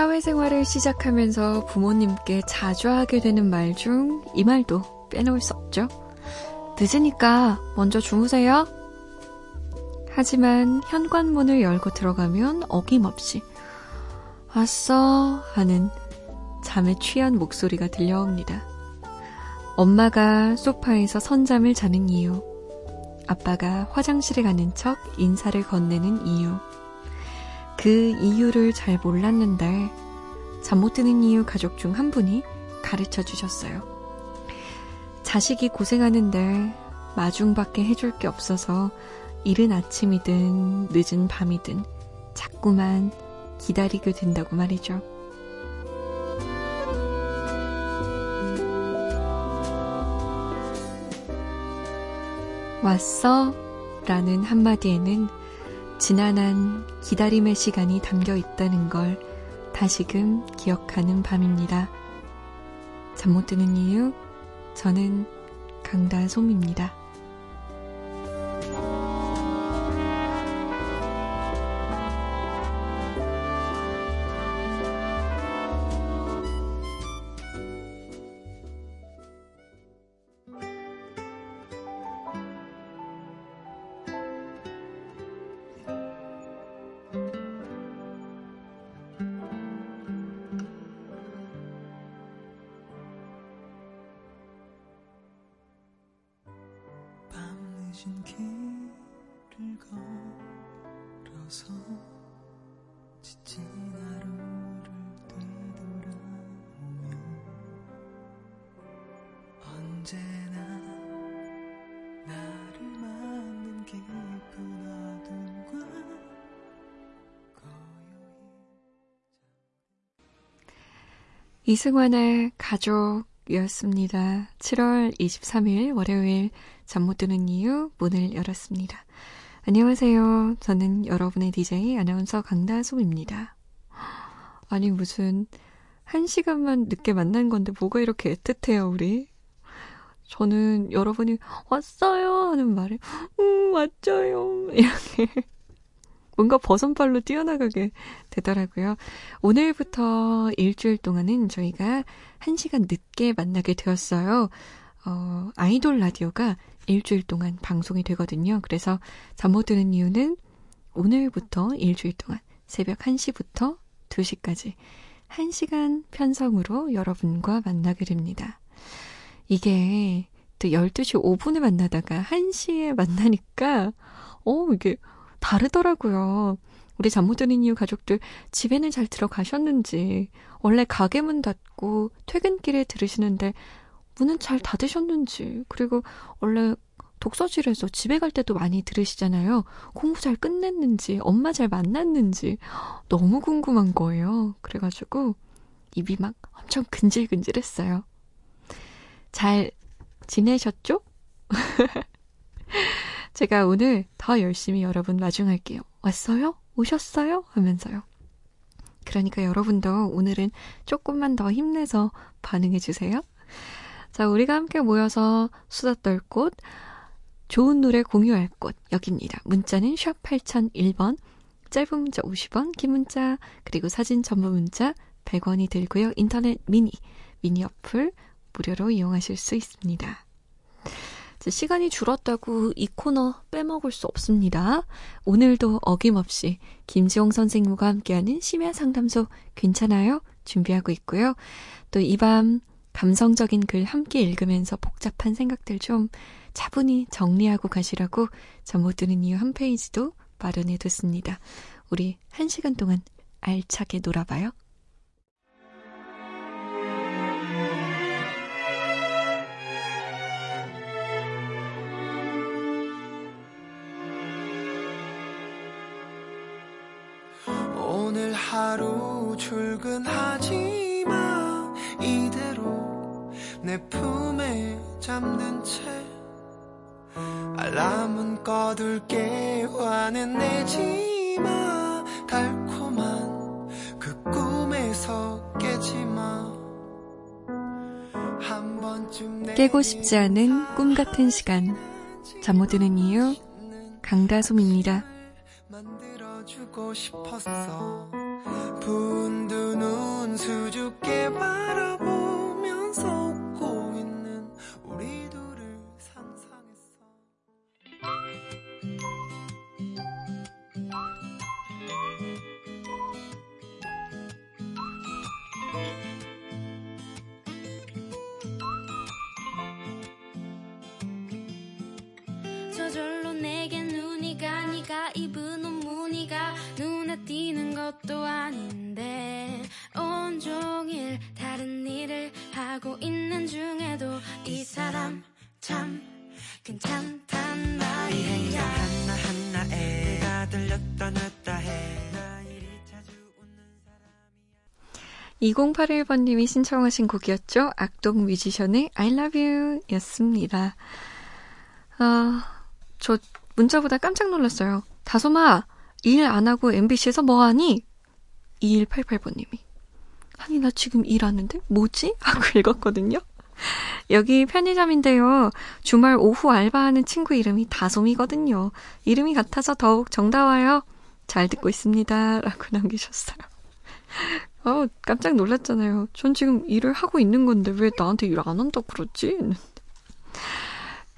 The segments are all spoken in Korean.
사회생활을 시작하면서 부모님께 자주 하게 되는 말 중 이 말도 빼놓을 수 없죠. 늦으니까 먼저 주무세요. 하지만 현관문을 열고 들어가면 어김없이 왔어 하는 잠에 취한 목소리가 들려옵니다. 엄마가 소파에서 선잠을 자는 이유, 아빠가 화장실에 가는 척 인사를 건네는 이유, 그 이유를 잘 몰랐는데 잠 못 드는 이유 가족 중 한 분이 가르쳐 주셨어요. 자식이 고생하는데 마중밖에 해줄 게 없어서 이른 아침이든 늦은 밤이든 자꾸만 기다리게 된다고 말이죠. 왔어? 라는 한마디에는 지난한 기다림의 시간이 담겨 있다는 걸 다시금 기억하는 밤입니다. 잠 못 드는 이유, 저는 강다솜입니다. 늦은 길을 걸어서 지친 하루를 되돌아오며 언제나 나를 막는 깊은 어둠과 고요히 이승환의 가족 이었습니다. 7월 23일 월요일 잠 못 드는 이유 문을 열었습니다. 안녕하세요. 저는 여러분의 DJ 아나운서 강다솜입니다. 아니 무슨 한 시간만 늦게 만난 건데 뭐가 이렇게 애틋해요 우리. 저는 여러분이 왔어요 하는 말에 음 왔죠요 이렇게 뭔가 버선발로 뛰어나가게 되더라고요. 오늘부터 일주일 동안은 저희가 한 시간 늦게 만나게 되었어요. 어, 아이돌 라디오가 일주일 동안 방송이 되거든요. 그래서 잠 못 드는 이유는 오늘부터 일주일 동안 새벽 1시부터 2시까지 1시간 편성으로 여러분과 만나게 됩니다. 이게 또 12시 5분에 만나다가 1시에 만나니까, 어, 이게 다르더라고요. 우리 잠 못 드는 이유 가족들 집에는 잘 들어가셨는지, 원래 가게 문 닫고 퇴근길에 들으시는데 문은 잘 닫으셨는지, 그리고 원래 독서실에서 집에 갈 때도 많이 들으시잖아요. 공부 잘 끝냈는지, 엄마 잘 만났는지 너무 궁금한 거예요. 그래가지고 입이 막 엄청 근질근질 했어요. 잘 지내셨죠? 제가 오늘 더 열심히 여러분 마중할게요. 왔어요? 오셨어요? 하면서요. 그러니까 여러분도 오늘은 조금만 더 힘내서 반응해주세요. 자, 우리가 함께 모여서 수다 떨 곳, 좋은 노래 공유할 곳, 여기입니다. 문자는 샵 8001번, 짧은 문자 50원, 긴 문자, 그리고 사진 전문 문자 100원이 들고요. 인터넷 미니, 미니 어플 무료로 이용하실 수 있습니다. 시간이 줄었다고 이 코너 빼먹을 수 없습니다. 오늘도 어김없이 김지홍 선생님과 함께하는 심야 상담소 괜찮아요? 준비하고 있고요. 또 이 밤 감성적인 글 함께 읽으면서 복잡한 생각들 좀 차분히 정리하고 가시라고 잠못 드는 이유 한 페이지도 마련해 뒀습니다. 우리 한 시간 동안 알차게 놀아봐요. 오늘 하루 출근하지 내 품에 잠든 채 알람은 꺼둘게 화는 내지 마. 달콤한 그 꿈에서 깨지 마. 깨고 싶지 않은 꿈 같은 시간. 잠 못 드는 이유 강다솜입니다. 만들어주고 싶었어 저절로 내게 눈이 가 네가 입은 옷 무늬가 눈에 띄는 것도 아닌데 온종일 다른 일을 하고 있는 중에도 이 사람 참 괜찮단 말이야 하나하나에 가 들렸다 놨다 해 2081번님이 신청하신 곡이었죠. 악동 뮤지션의 I love you 였습니다. 아, 저 문자보다 깜짝 놀랐어요. 다솜아, 일 안 하고 MBC에서 뭐 하니? 2188번님이. 아니, 나 지금 일하는데? 뭐지? 하고 읽었거든요. 여기 편의점인데요. 주말 오후 알바하는 친구 이름이 다솜이거든요. 이름이 같아서 더욱 정다워요. 잘 듣고 있습니다. 라고 남기셨어요. 어, 깜짝 놀랐잖아요. 전 지금 일을 하고 있는 건데 왜 나한테 일 안 한다고 그러지?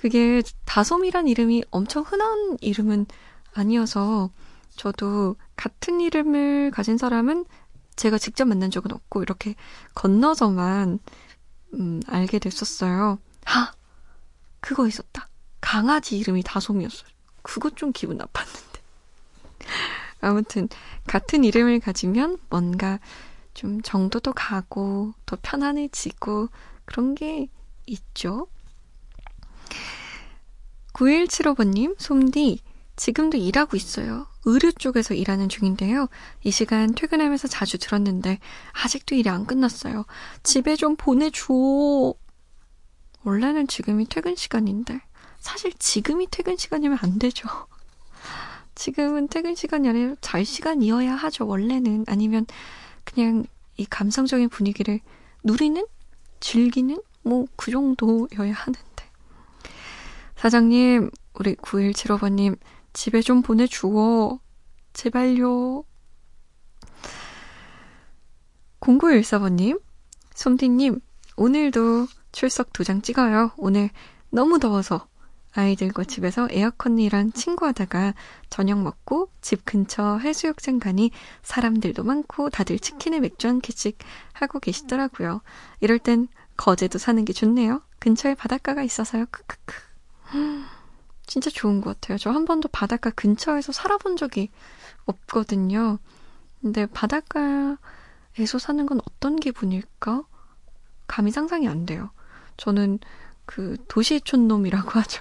그게 다솜이란 이름이 엄청 흔한 이름은 아니어서 저도 같은 이름을 가진 사람은 제가 직접 만난 적은 없고 이렇게 건너서만 음, 알게 됐었어요. 하! 그거 있었다. 강아지 이름이 다솜이었어요. 그것 좀 기분 나빴는데. 아무튼 같은 이름을 가지면 뭔가 좀 정도도 가고 더 편안해지고 그런 게 있죠. 9175번님, 솜디, 지금도 일하고 있어요. 의류 쪽에서 일하는 중인데요. 이 시간 퇴근하면서 자주 들었는데, 아직도 일이 안 끝났어요. 집에 좀 보내줘. 원래는 지금이 퇴근 시간인데, 사실 지금이 퇴근 시간이면 안 되죠. 지금은 퇴근 시간이 아니라 잘 시간이어야 하죠, 원래는. 아니면 그냥 이 감성적인 분위기를 누리는? 즐기는? 뭐, 그 정도여야 하는. 사장님, 우리 9175번님, 집에 좀 보내주어. 제발요. 0914번님, 솜디님, 오늘도 출석 두 장 찍어요. 오늘 너무 더워서 아이들과 집에서 에어컨이랑 친구하다가 저녁 먹고 집 근처 해수욕장 가니 사람들도 많고 다들 치킨에 맥주 한 캔씩 하고 계시더라고요. 이럴 땐 거제도 사는 게 좋네요. 근처에 바닷가가 있어서요. 크크크. 진짜 좋은 것 같아요. 저 한 번도 바닷가 근처에서 살아본 적이 없거든요. 근데 바닷가에서 사는 건 어떤 기분일까? 감이 상상이 안 돼요. 저는 그 도시촌놈이라고 하죠.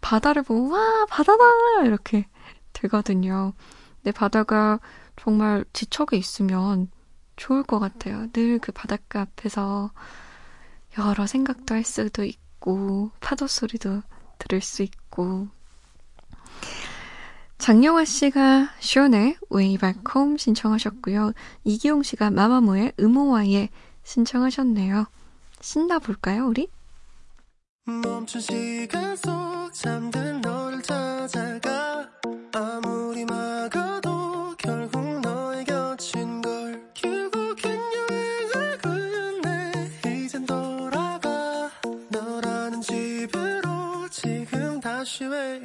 바다를 보고 와 바다다 이렇게 되거든요. 근데 바다가 정말 지척에 있으면 좋을 것 같아요. 늘 그 바닷가 앞에서 여러 생각도 할 수도 있고 있고, 파도 소리도 들을 수 있고. 장영화 씨가 쇼네 Back Home 신청하셨고요. 이기용 씨가 마마무의 음호와의 신청하셨네요. 신나 볼까요, 우리? 멈춘 시간 속 잠든 너를 찾아가 아무리 막아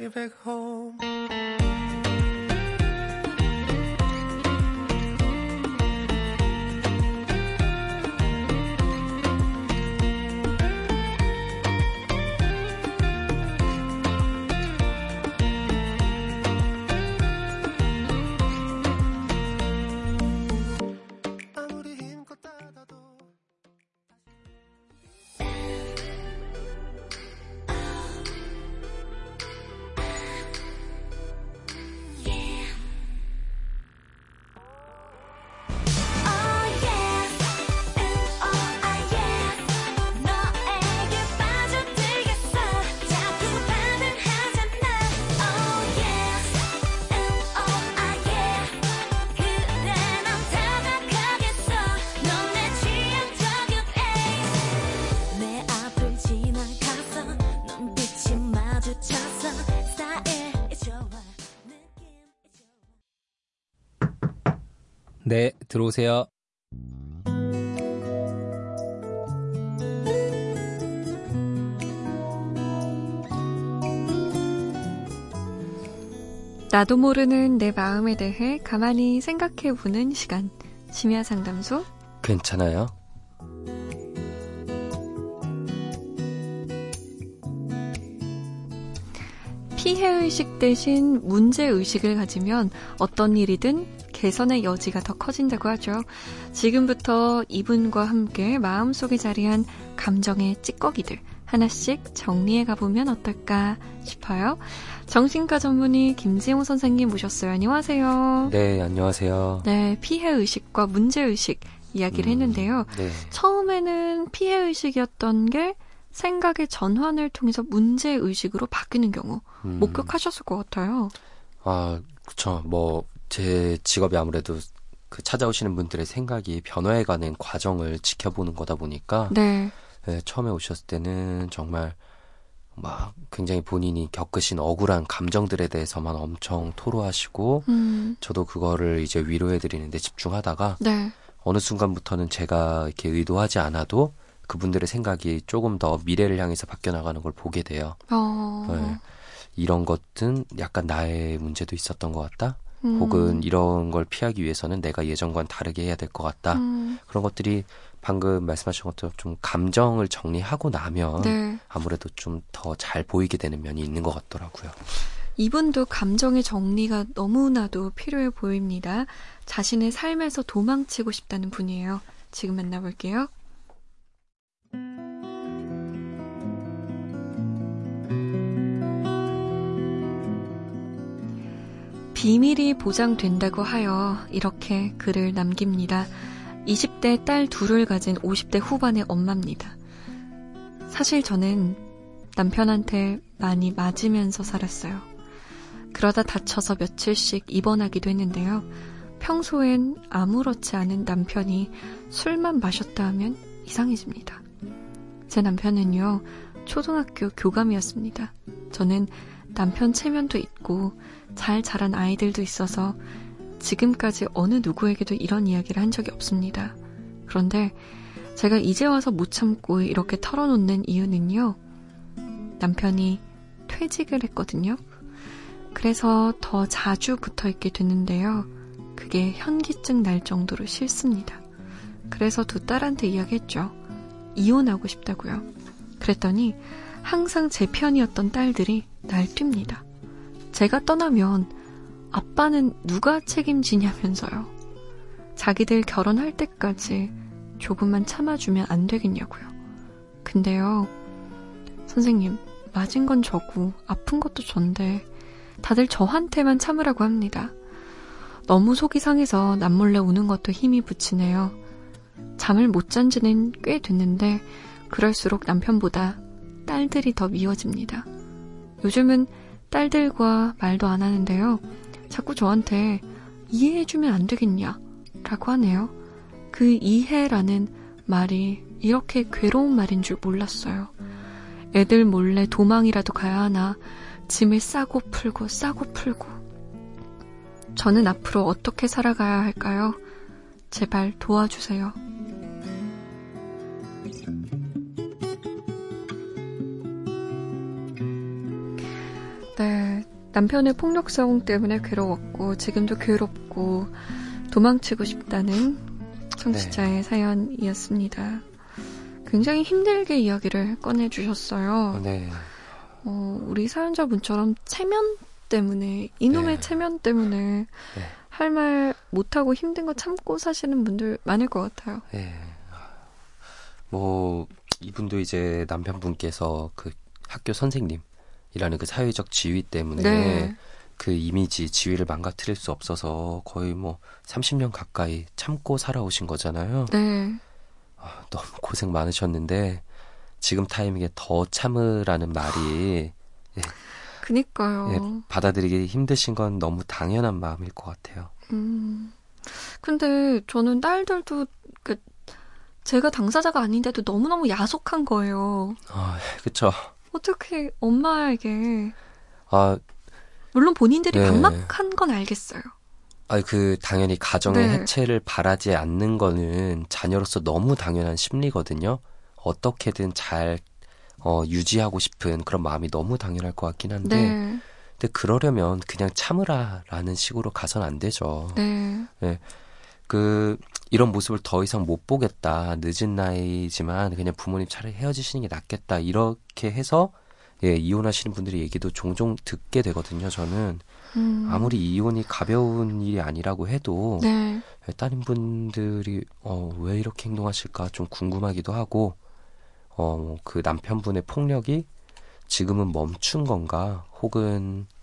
다시 way back home 들어오세요. 나도 모르는 내 마음에 대해 가만히 생각해 보는 시간. 심야 상담소. 괜찮아요? 피해의식 대신 문제의식을 가지면 어떤 일이든 개선의 여지가 더 커진다고 하죠. 지금부터 이분과 함께 마음속에 자리한 감정의 찌꺼기들 하나씩 정리해 가보면 어떨까 싶어요. 정신과 전문의 김지용 선생님 모셨어요. 안녕하세요. 네, 안녕하세요. 네, 피해의식과 문제의식 이야기를 음, 했는데요. 네. 처음에는 피해의식이었던 게 생각의 전환을 통해서 문제의식으로 바뀌는 경우 음, 목격하셨을 것 같아요. 아, 그쵸. 뭐, 제 직업이 아무래도 그 찾아오시는 분들의 생각이 변화해가는 과정을 지켜보는 거다 보니까, 네. 네, 처음에 오셨을 때는 정말 막 굉장히 본인이 겪으신 억울한 감정들에 대해서만 엄청 토로하시고, 음, 저도 그거를 이제 위로해 드리는데 집중하다가, 네. 어느 순간부터는 제가 이렇게 의도하지 않아도 그분들의 생각이 조금 더 미래를 향해서 바뀌어 나가는 걸 보게 돼요. 어, 네. 이런 것은 약간 나의 문제도 있었던 것 같다. 음, 혹은 이런 걸 피하기 위해서는 내가 예전과는 다르게 해야 될 것 같다. 음, 그런 것들이 방금 말씀하신 것처럼 좀 감정을 정리하고 나면 네. 아무래도 좀 더 잘 보이게 되는 면이 있는 것 같더라고요. 이분도 감정의 정리가 너무나도 필요해 보입니다. 자신의 삶에서 도망치고 싶다는 분이에요. 지금 만나볼게요. 비밀이 보장된다고 하여 이렇게 글을 남깁니다. 20대 딸 둘을 가진 50대 후반의 엄마입니다. 사실 저는 남편한테 많이 맞으면서 살았어요. 그러다 다쳐서 며칠씩 입원하기도 했는데요. 평소엔 아무렇지 않은 남편이 술만 마셨다 하면 이상해집니다. 제 남편은요, 초등학교 교감이었습니다. 저는 남편 체면도 있고 잘 자란 아이들도 있어서 지금까지 어느 누구에게도 이런 이야기를 한 적이 없습니다. 그런데 제가 이제 와서 못 참고 이렇게 털어놓는 이유는요, 남편이 퇴직을 했거든요. 그래서 더 자주 붙어 있게 됐는데요. 그게 현기증 날 정도로 싫습니다. 그래서 두 딸한테 이야기했죠. 이혼하고 싶다고요. 그랬더니 항상 제 편이었던 딸들이 날 뜁니다. 제가 떠나면 아빠는 누가 책임지냐면서요. 자기들 결혼할 때까지 조금만 참아주면 안 되겠냐고요. 근데요, 선생님, 맞은 건 저고 아픈 것도 전데 다들 저한테만 참으라고 합니다. 너무 속이 상해서 남몰래 우는 것도 힘이 붙이네요. 잠을 못 잔 지는 꽤 됐는데 그럴수록 남편보다 딸들이 더 미워집니다. 요즘은 딸들과 말도 안 하는데요. 자꾸 저한테 이해해주면 안 되겠냐? 라고 하네요. 그 이해라는 말이 이렇게 괴로운 말인 줄 몰랐어요. 애들 몰래 도망이라도 가야 하나 짐을 싸고 풀고 싸고 풀고 저는 앞으로 어떻게 살아가야 할까요? 제발 도와주세요. 네, 남편의 폭력성 때문에 괴로웠고 지금도 괴롭고 도망치고 싶다는 청취자의 사연이었습니다. 굉장히 힘들게 이야기를 꺼내주셨어요. 네. 어, 우리 사연자분처럼 체면 때문에, 이놈의 네. 체면 때문에 네. 할말 못하고 힘든 거 참고 사시는 분들 많을 것 같아요. 예. 뭐 이분도 이제 남편분께서 그 학교 선생님 이라는 그 사회적 지위 때문에 네. 그 이미지 지위를 망가뜨릴 수 없어서 거의 뭐 30년 가까이 참고 살아오신 거잖아요. 네. 아, 너무 고생 많으셨는데 지금 타이밍에 더 참으라는 말이 그니까요. 예, 받아들이기 힘드신 건 너무 당연한 마음일 것 같아요. 음. 근데 저는 딸들도, 그, 제가 당사자가 아닌데도 너무너무 야속한 거예요. 아, 그쵸. 어떻게 엄마에게, 아, 물론 본인들이 네. 반박한 건 알겠어요. 아, 그 당연히 가정의 네. 해체를 바라지 않는 거는 자녀로서 너무 당연한 심리거든요. 어떻게든 잘 어, 유지하고 싶은 그런 마음이 너무 당연할 것 같긴 한데, 네. 근데 그러려면 그냥 참으라라는 식으로 가선 안 되죠. 네. 그 이런 모습을 더 이상 못 보겠다. 늦은 나이지만 그냥 부모님 차라리 헤어지시는 게 낫겠다. 이렇게 해서 예, 이혼하시는 분들의 얘기도 종종 듣게 되거든요. 저는 음. 아무리 이혼이 가벼운 일이 아니라고 해도 네. 예, 따님분들이 어, 왜 이렇게 행동하실까 좀 궁금하기도 하고 어, 그 남편분의 폭력이 지금은 멈춘 건가 혹은 예,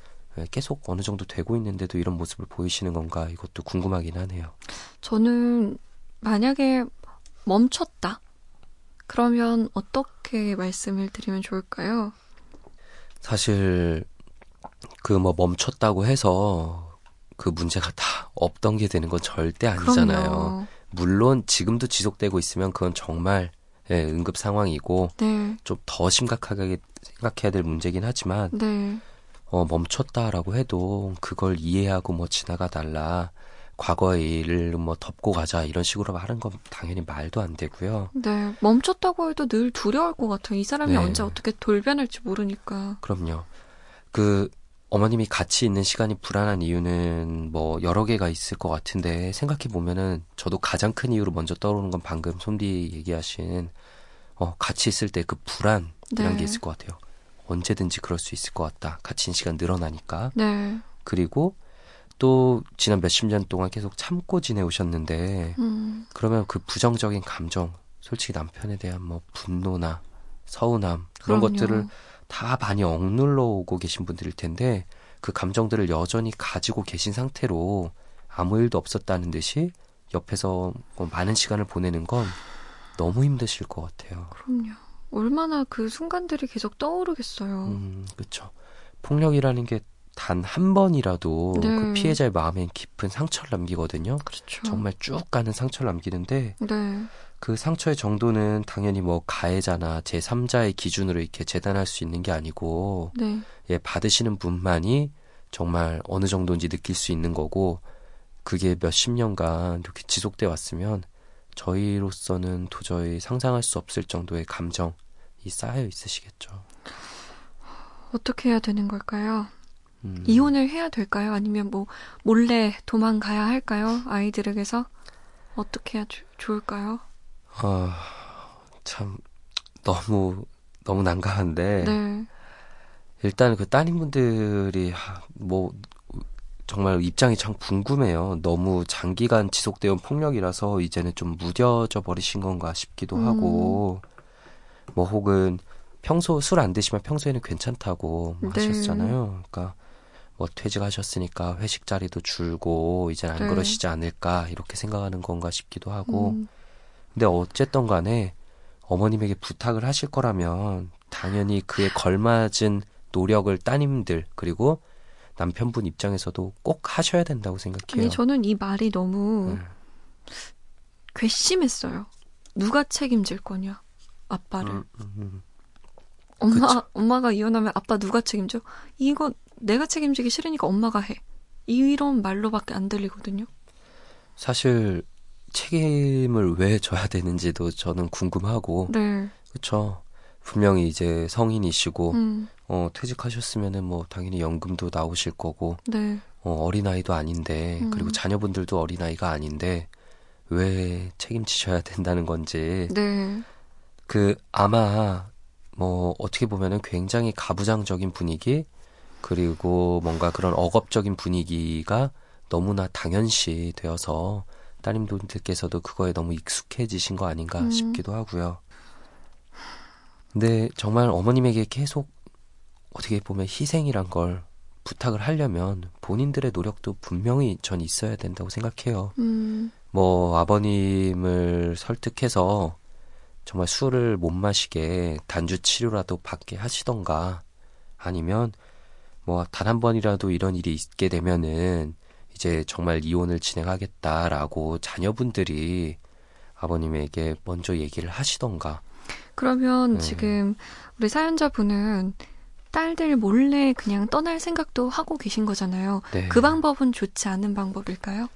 계속 어느 정도 되고 있는데도 이런 모습을 보이시는 건가 이것도 궁금하긴 하네요. 저는 만약에 멈췄다. 그러면 어떻게 말씀을 드리면 좋을까요? 사실 그 뭐 멈췄다고 해서 그 문제가 다 없던 게 되는 건 절대 아니잖아요. 그럼요. 물론 지금도 지속되고 있으면 그건 정말 예, 응급 상황이고 네. 좀더 심각하게 생각해야 될 문제긴 하지만 네. 어, 멈췄다라고 해도 그걸 이해하고 뭐 지나가 달라 과거의 일을 뭐 덮고 가자 이런 식으로 하는 건 당연히 말도 안 되고요. 네. 멈췄다고 해도 늘 두려울 것 같아요. 이 사람이 네. 언제 어떻게 돌변할지 모르니까. 그럼요. 그 어머님이 같이 있는 시간이 불안한 이유는 뭐 여러 개가 있을 것 같은데 생각해 보면은 저도 가장 큰 이유로 먼저 떠오르는 건 방금 솜디 얘기하신 어 같이 있을 때 그 불안이란 네. 게 있을 것 같아요. 언제든지 그럴 수 있을 것 같다. 있는 시간 늘어나니까. 네. 그리고 또 지난 몇십 년 동안 계속 참고 지내오셨는데 음. 그러면 그 부정적인 감정, 솔직히 남편에 대한 뭐 분노나 서운함 그런 그럼요. 것들을 다 많이 억눌러 오고 계신 분들일 텐데 그 감정들을 여전히 가지고 계신 상태로 아무 일도 없었다는 듯이 옆에서 뭐 많은 시간을 보내는 건 너무 힘드실 것 같아요. 그럼요. 얼마나 그 순간들이 계속 떠오르겠어요. 음, 그렇죠. 폭력이라는 게 단 한 번이라도 네. 그 피해자의 마음엔 깊은 상처를 남기거든요. 그렇죠. 정말 쭉 가는 상처를 남기는데 네. 그 상처의 정도는 당연히 뭐 가해자나 제3자의 기준으로 이렇게 재단할 수 있는 게 아니고 네. 예, 받으시는 분만이 정말 어느 정도인지 느낄 수 있는 거고 그게 몇십 년간 이렇게 지속돼 왔으면 저희로서는 도저히 상상할 수 없을 정도의 감정이 쌓여 있으시겠죠. 어떻게 해야 되는 걸까요? 음, 이혼을 해야 될까요? 아니면 뭐 몰래 도망가야 할까요? 아이들에게서 어떻게 해야 주- 좋을까요? 아, 참 너무 너무 난감한데 네. 일단 그 따님분들이 하, 뭐 정말 입장이 참 궁금해요. 너무 장기간 지속되어 온 폭력이라서 이제는 좀 무뎌져 버리신 건가 싶기도 음. 하고 뭐 혹은 평소 술 안 드시면 평소에는 괜찮다고 뭐 네. 하셨잖아요. 그러니까 뭐 퇴직하셨으니까 회식 자리도 줄고 이제는 안 네. 그러시지 않을까 이렇게 생각하는 건가 싶기도 하고 음, 근데 어쨌든 간에 어머님에게 부탁을 하실 거라면 당연히 그에 걸맞은 노력을 따님들 그리고 남편분 입장에서도 꼭 하셔야 된다고 생각해요. 아니 저는 이 말이 너무 네. 괘씸했어요. 누가 책임질 거냐? 아빠를. 음, 음, 음. 엄마 그쵸. 엄마가 이혼하면 아빠 누가 책임져? 이거 내가 책임지기 싫으니까 엄마가 해. 이런 말로밖에 안 들리거든요. 사실 책임을 왜 져야 되는지도 저는 궁금하고 네. 그렇죠. 분명히 이제 성인이시고 음, 어, 퇴직하셨으면은 뭐 당연히 연금도 나오실 거고 네. 어, 어린 아이도 아닌데 음. 그리고 자녀분들도 어린 아이가 아닌데 왜 책임지셔야 된다는 건지 네. 그 아마 뭐 어떻게 보면은 굉장히 가부장적인 분위기 그리고 뭔가 그런 억압적인 분위기가 너무나 당연시 되어서 따님분들께서도 그거에 너무 익숙해지신 거 아닌가 음. 싶기도 하고요. 근데 정말 어머님에게 계속 어떻게 보면 희생이란 걸 부탁을 하려면 본인들의 노력도 분명히 전 있어야 된다고 생각해요. 음, 뭐 아버님을 설득해서 정말 술을 못 마시게 단주 치료라도 받게 하시던가 아니면 뭐 단 한 번이라도 이런 일이 있게 되면은 이제 정말 이혼을 진행하겠다라고 자녀분들이 아버님에게 먼저 얘기를 하시던가 그러면 네. 지금 우리 사연자분은 딸들 몰래 그냥 떠날 생각도 하고 계신 거잖아요. 네. 그 방법은 좋지 않은 방법일까요?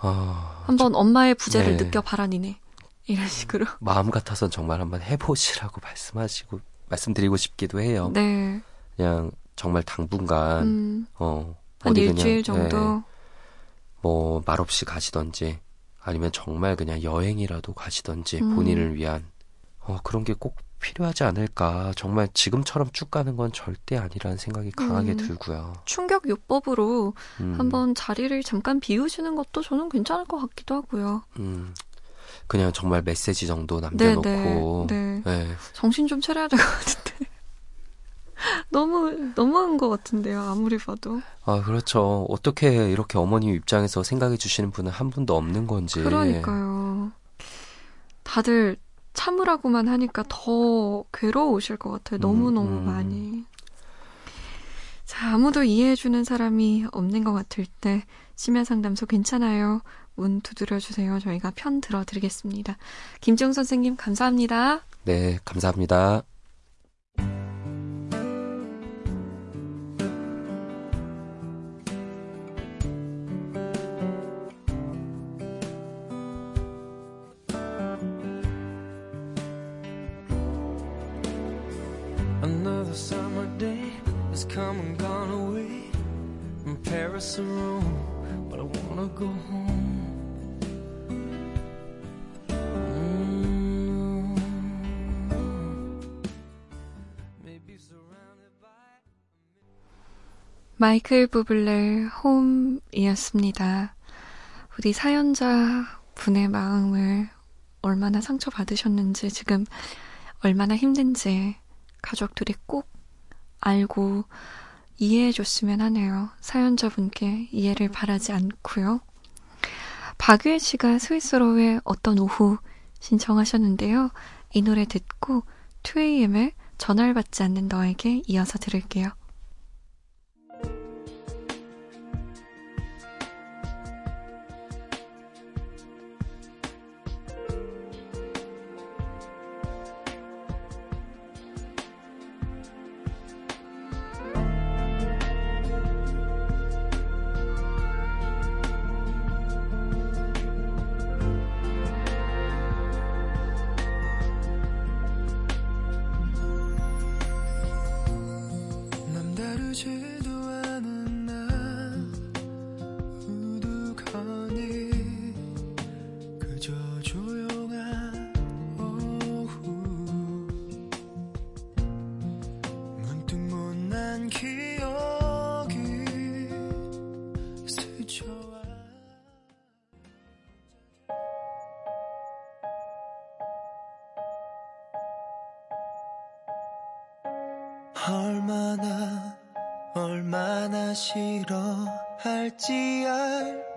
아, 한번 엄마의 부재를 네. 느껴봐라 니네. 이런 식으로. 마음 같아선 정말 한번 해보시라고 말씀하시고 말씀드리고 싶기도 해요. 네. 그냥 정말 당분간 음, 어 한 일주일 그냥, 정도. 예, 뭐 말없이 가시던지 아니면 정말 그냥 여행이라도 가시던지 음. 본인을 위한 어 그런 게 꼭 필요하지 않을까. 정말 지금처럼 쭉 가는 건 절대 아니라는 생각이 강하게 음. 들고요. 충격 요법으로 음, 한번 자리를 잠깐 비우시는 것도 저는 괜찮을 것 같기도 하고요. 음, 그냥 정말 메시지 정도 네, 남겨놓고 네, 네. 네. 정신 좀 차려야 될 것 같은데. 너무, 너무한 것 같은데요, 아무리 봐도. 아, 그렇죠. 어떻게 이렇게 어머님 입장에서 생각해 주시는 분은 한 분도 없는 건지. 그러니까요. 다들 참으라고만 하니까 더 괴로우실 것 같아요. 너무너무 음, 음. 많이. 자, 아무도 이해해주는 사람이 없는 것 같을 때, 심야 상담소 괜찮아요. 문 두드려주세요. 저희가 편 들어드리겠습니다. 김정 선생님, 감사합니다. 네, 감사합니다. Come and gone away from Paris or Rome, but I wanna go home. Mm. 마이클 부블레 홈이었습니다. 우리 사연자 분의 마음을 얼마나 상처받으셨는지 지금 얼마나 힘든지 가족들이 꼭 알고 이해해줬으면 하네요. 사연자분께 이해를 바라지 않고요. 박유혜 씨가 스위스로의 어떤 오후 신청하셨는데요. 이 노래 듣고 2AM의 전화를 받지 않는 너에게 이어서 들을게요.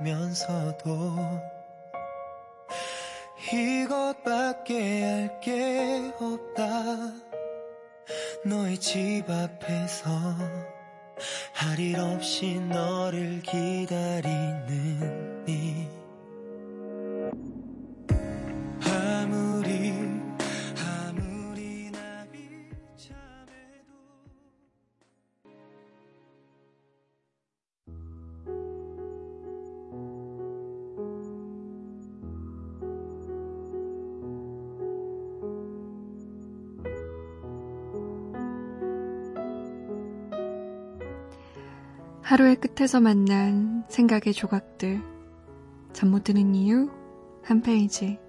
면서도 이것밖에 할 게 없다. 너의 집 앞에서 할 일 없이 너를 기다리는 이 끝에서 만난 생각의 조각들. 잠 못 드는 이유 한 페이지.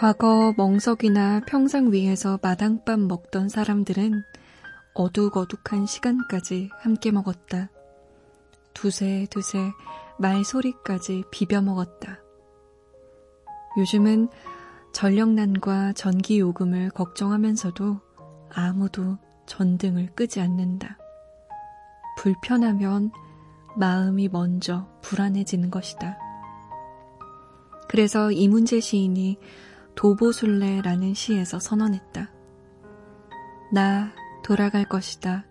과거 멍석이나 평상 위에서 마당밥 먹던 사람들은 어둑어둑한 시간까지 함께 먹었다. 두세 두세 말소리까지 비벼 먹었다. 요즘은 전력난과 전기 요금을 걱정하면서도 아무도 전등을 끄지 않는다. 불편하면 마음이 먼저 불안해지는 것이다. 그래서 이문재 시인이 도보술래라는 시에서 선언했다. 나 돌아갈 것이다.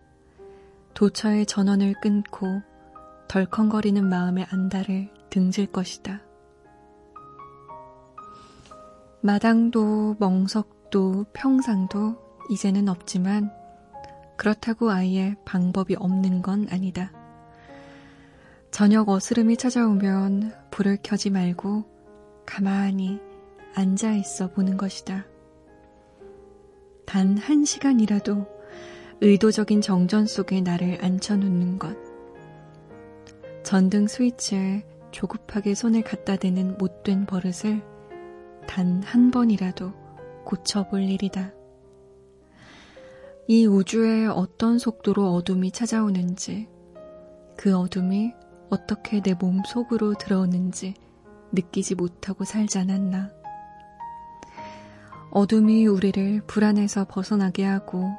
도처의 전원을 끊고 덜컹거리는 마음의 안달을 등질 것이다. 마당도 멍석도 평상도 이제는 없지만 그렇다고 아예 방법이 없는 건 아니다. 저녁 어스름이 찾아오면 불을 켜지 말고 가만히 앉아 있어 보는 것이다. 단 한 시간이라도 의도적인 정전 속에 나를 앉혀놓는 것. 전등 스위치에 조급하게 손을 갖다 대는 못된 버릇을 단 한 번이라도 고쳐볼 일이다. 이 우주에 어떤 속도로 어둠이 찾아오는지, 그 어둠이 어떻게 내 몸 속으로 들어오는지 느끼지 못하고 살지 않았나. 어둠이 우리를 불안해서 벗어나게 하고,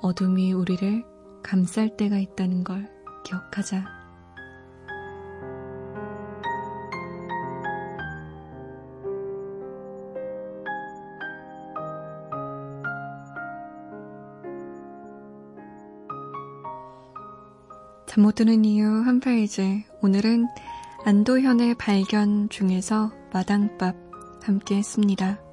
어둠이 우리를 감쌀 때가 있다는 걸 기억하자. 잠 못 드는 이유 한 페이지. 오늘은 안도현의 발견 중에서 마당밥 함께 했습니다.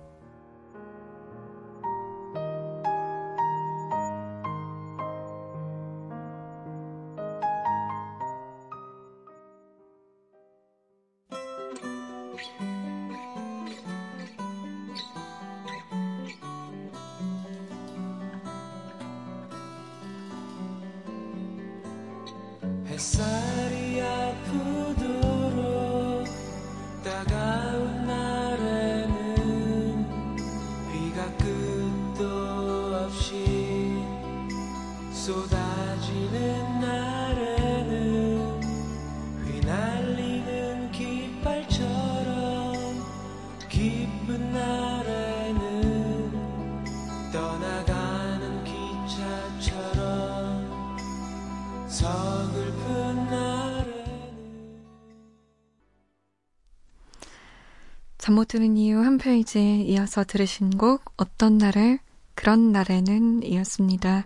잠 못 드는 이유 한 페이지에 이어서 들으신 곡 어떤 날을 그런 날에는 이었습니다.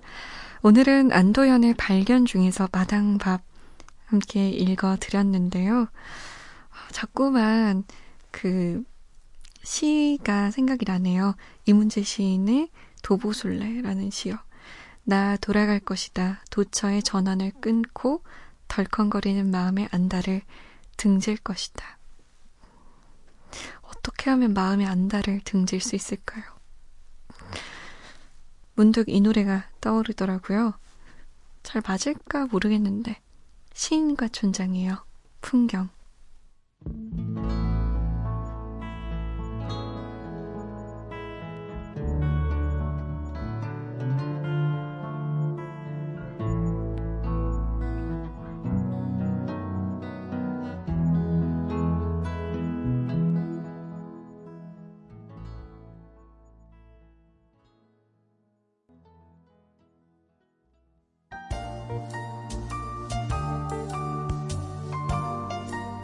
오늘은 안도현의 발견 중에서 마당밥 함께 읽어 드렸는데요. 자꾸만 그 시가 생각이 나네요. 이문재 시인의 도보술래라는 시요. 나 돌아갈 것이다. 도처의 전원을 끊고 덜컹거리는 마음의 안달을 등질 것이다. 어떻게 하면 마음의 안달을 등질 수 있을까요? 문득 이 노래가 떠오르더라고요. 잘 맞을까 모르겠는데 시인과 촌장이에요. 풍경.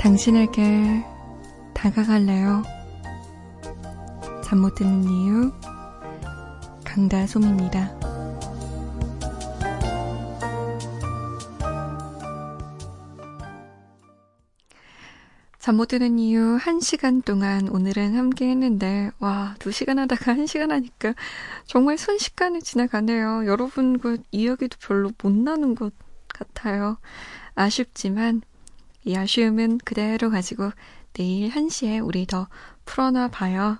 당신에게 다가갈래요. 잠 못 드는 이유 강다솜입니다. 잠못 드는 이유 1시간 동안 오늘은 함께 했는데, 와, 2시간 하다가 1시간 하니까 정말 순식간에 지나가네요. 여러분 그 이야기도 별로 못 나눈 것 같아요. 아쉽지만, 이 아쉬움은 그대로 가지고 내일 1시에 우리 더 풀어놔 봐요.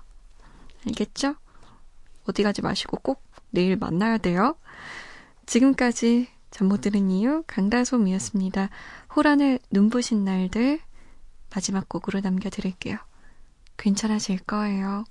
알겠죠? 어디 가지 마시고 꼭 내일 만나야 돼요. 지금까지 잠못 들은 이유 강다솜이었습니다. 호란의 눈부신 날들 마지막 곡으로 남겨드릴게요. 괜찮아질 거예요.